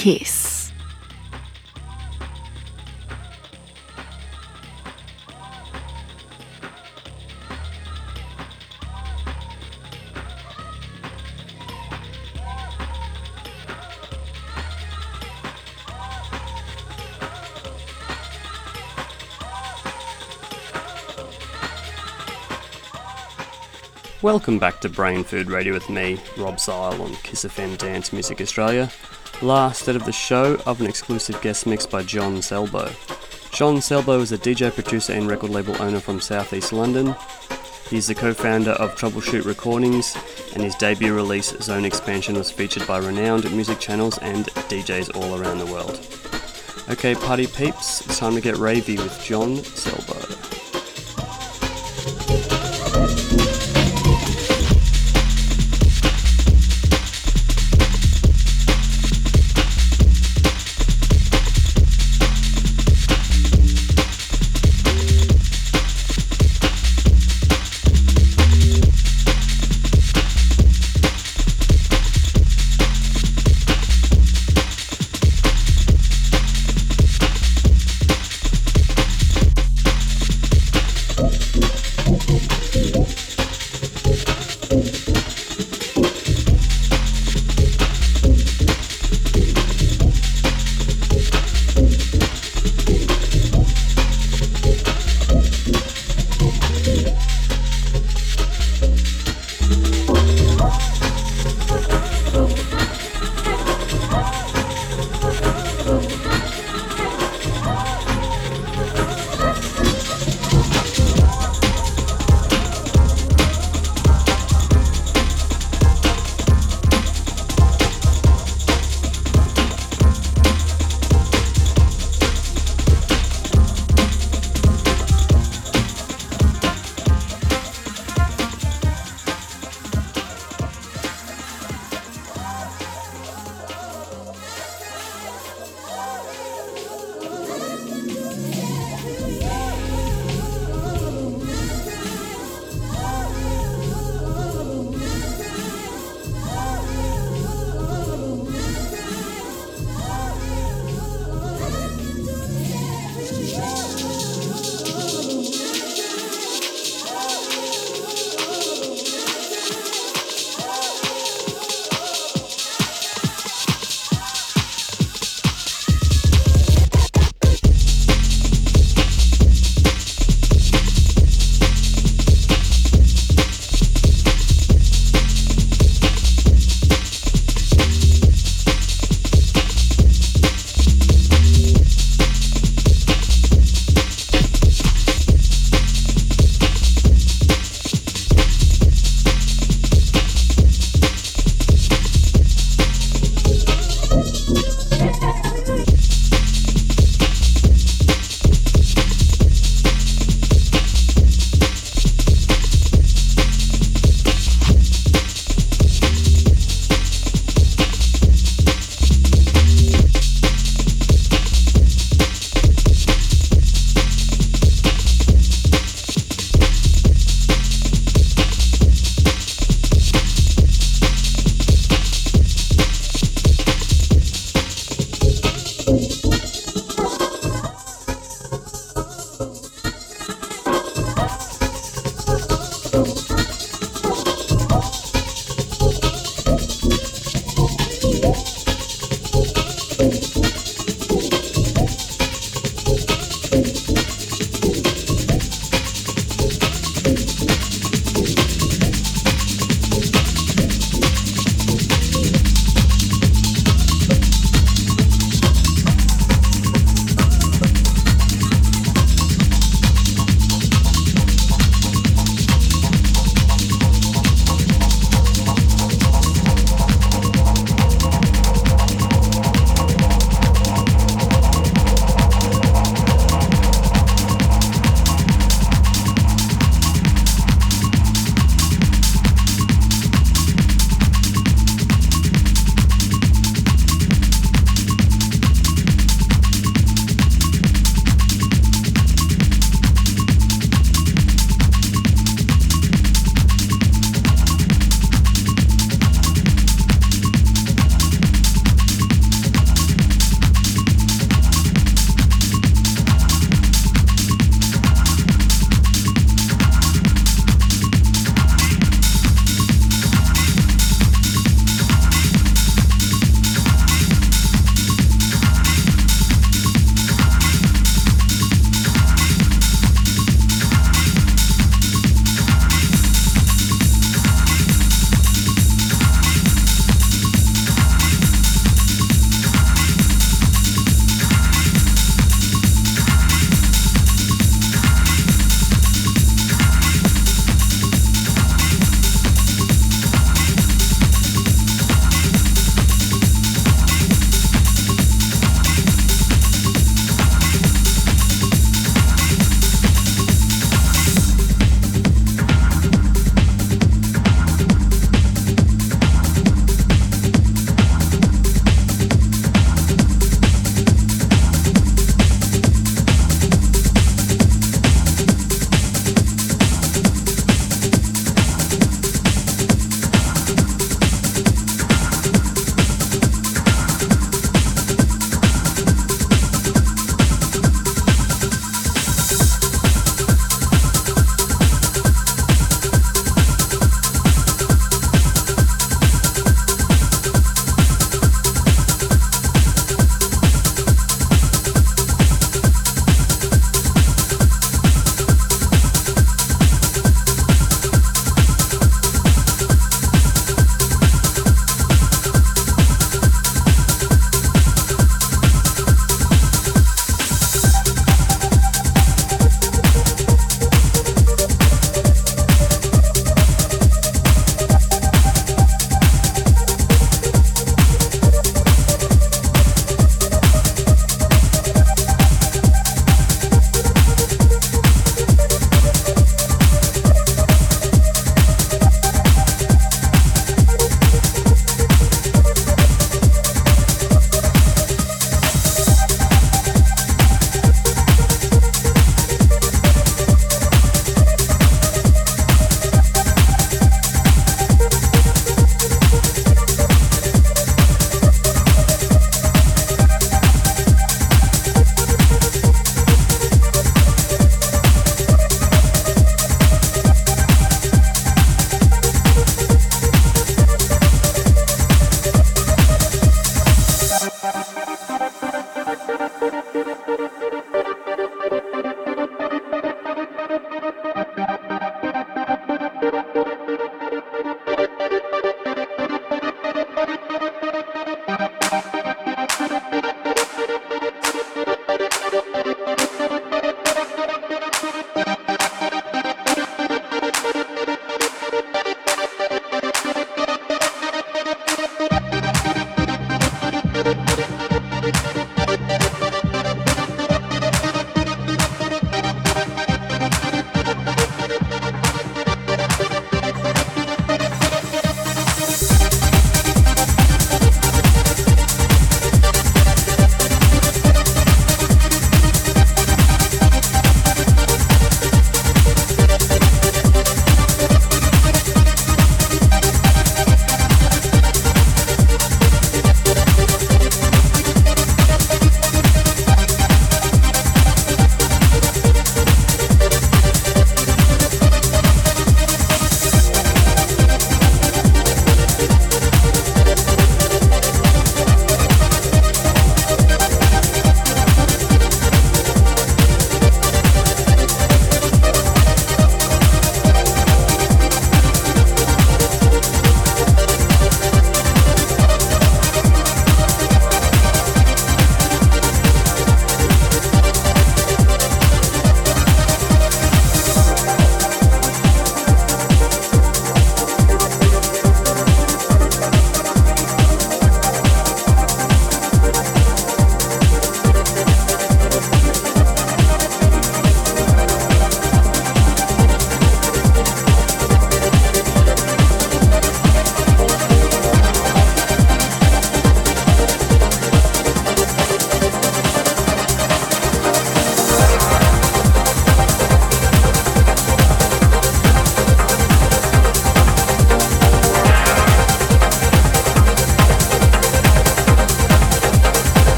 Kiss. Welcome back to Brain Food Radio with me, Rob Zile on Kiss FM Dance Music Australia. Last set of the show of an exclusive guest mix by Jon Selbo. Jon Selbo is a DJ, producer, and record label owner from Southeast London. He's the co founder of Troubleshoot Recordings, and his debut release, Zone Expansion, was featured by renowned music channels and DJs all around the world. Okay, party peeps, it's time to get ravey with Jon Selbo.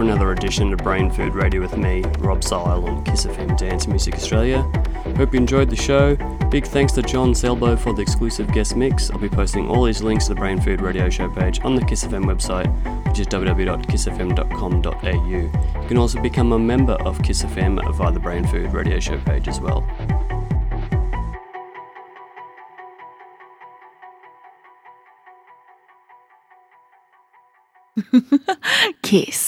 For another edition of Brain Food Radio with me, Rob Zile on Kiss FM Dance Music Australia. Hope you enjoyed the show. Big thanks to Jon Selbo for the exclusive guest mix. I'll be posting all these links to the Brain Food Radio show page on the Kiss FM website, which is www.kissfm.com.au. You can also become a member of Kiss FM via the Brain Food Radio show page as well. Kiss.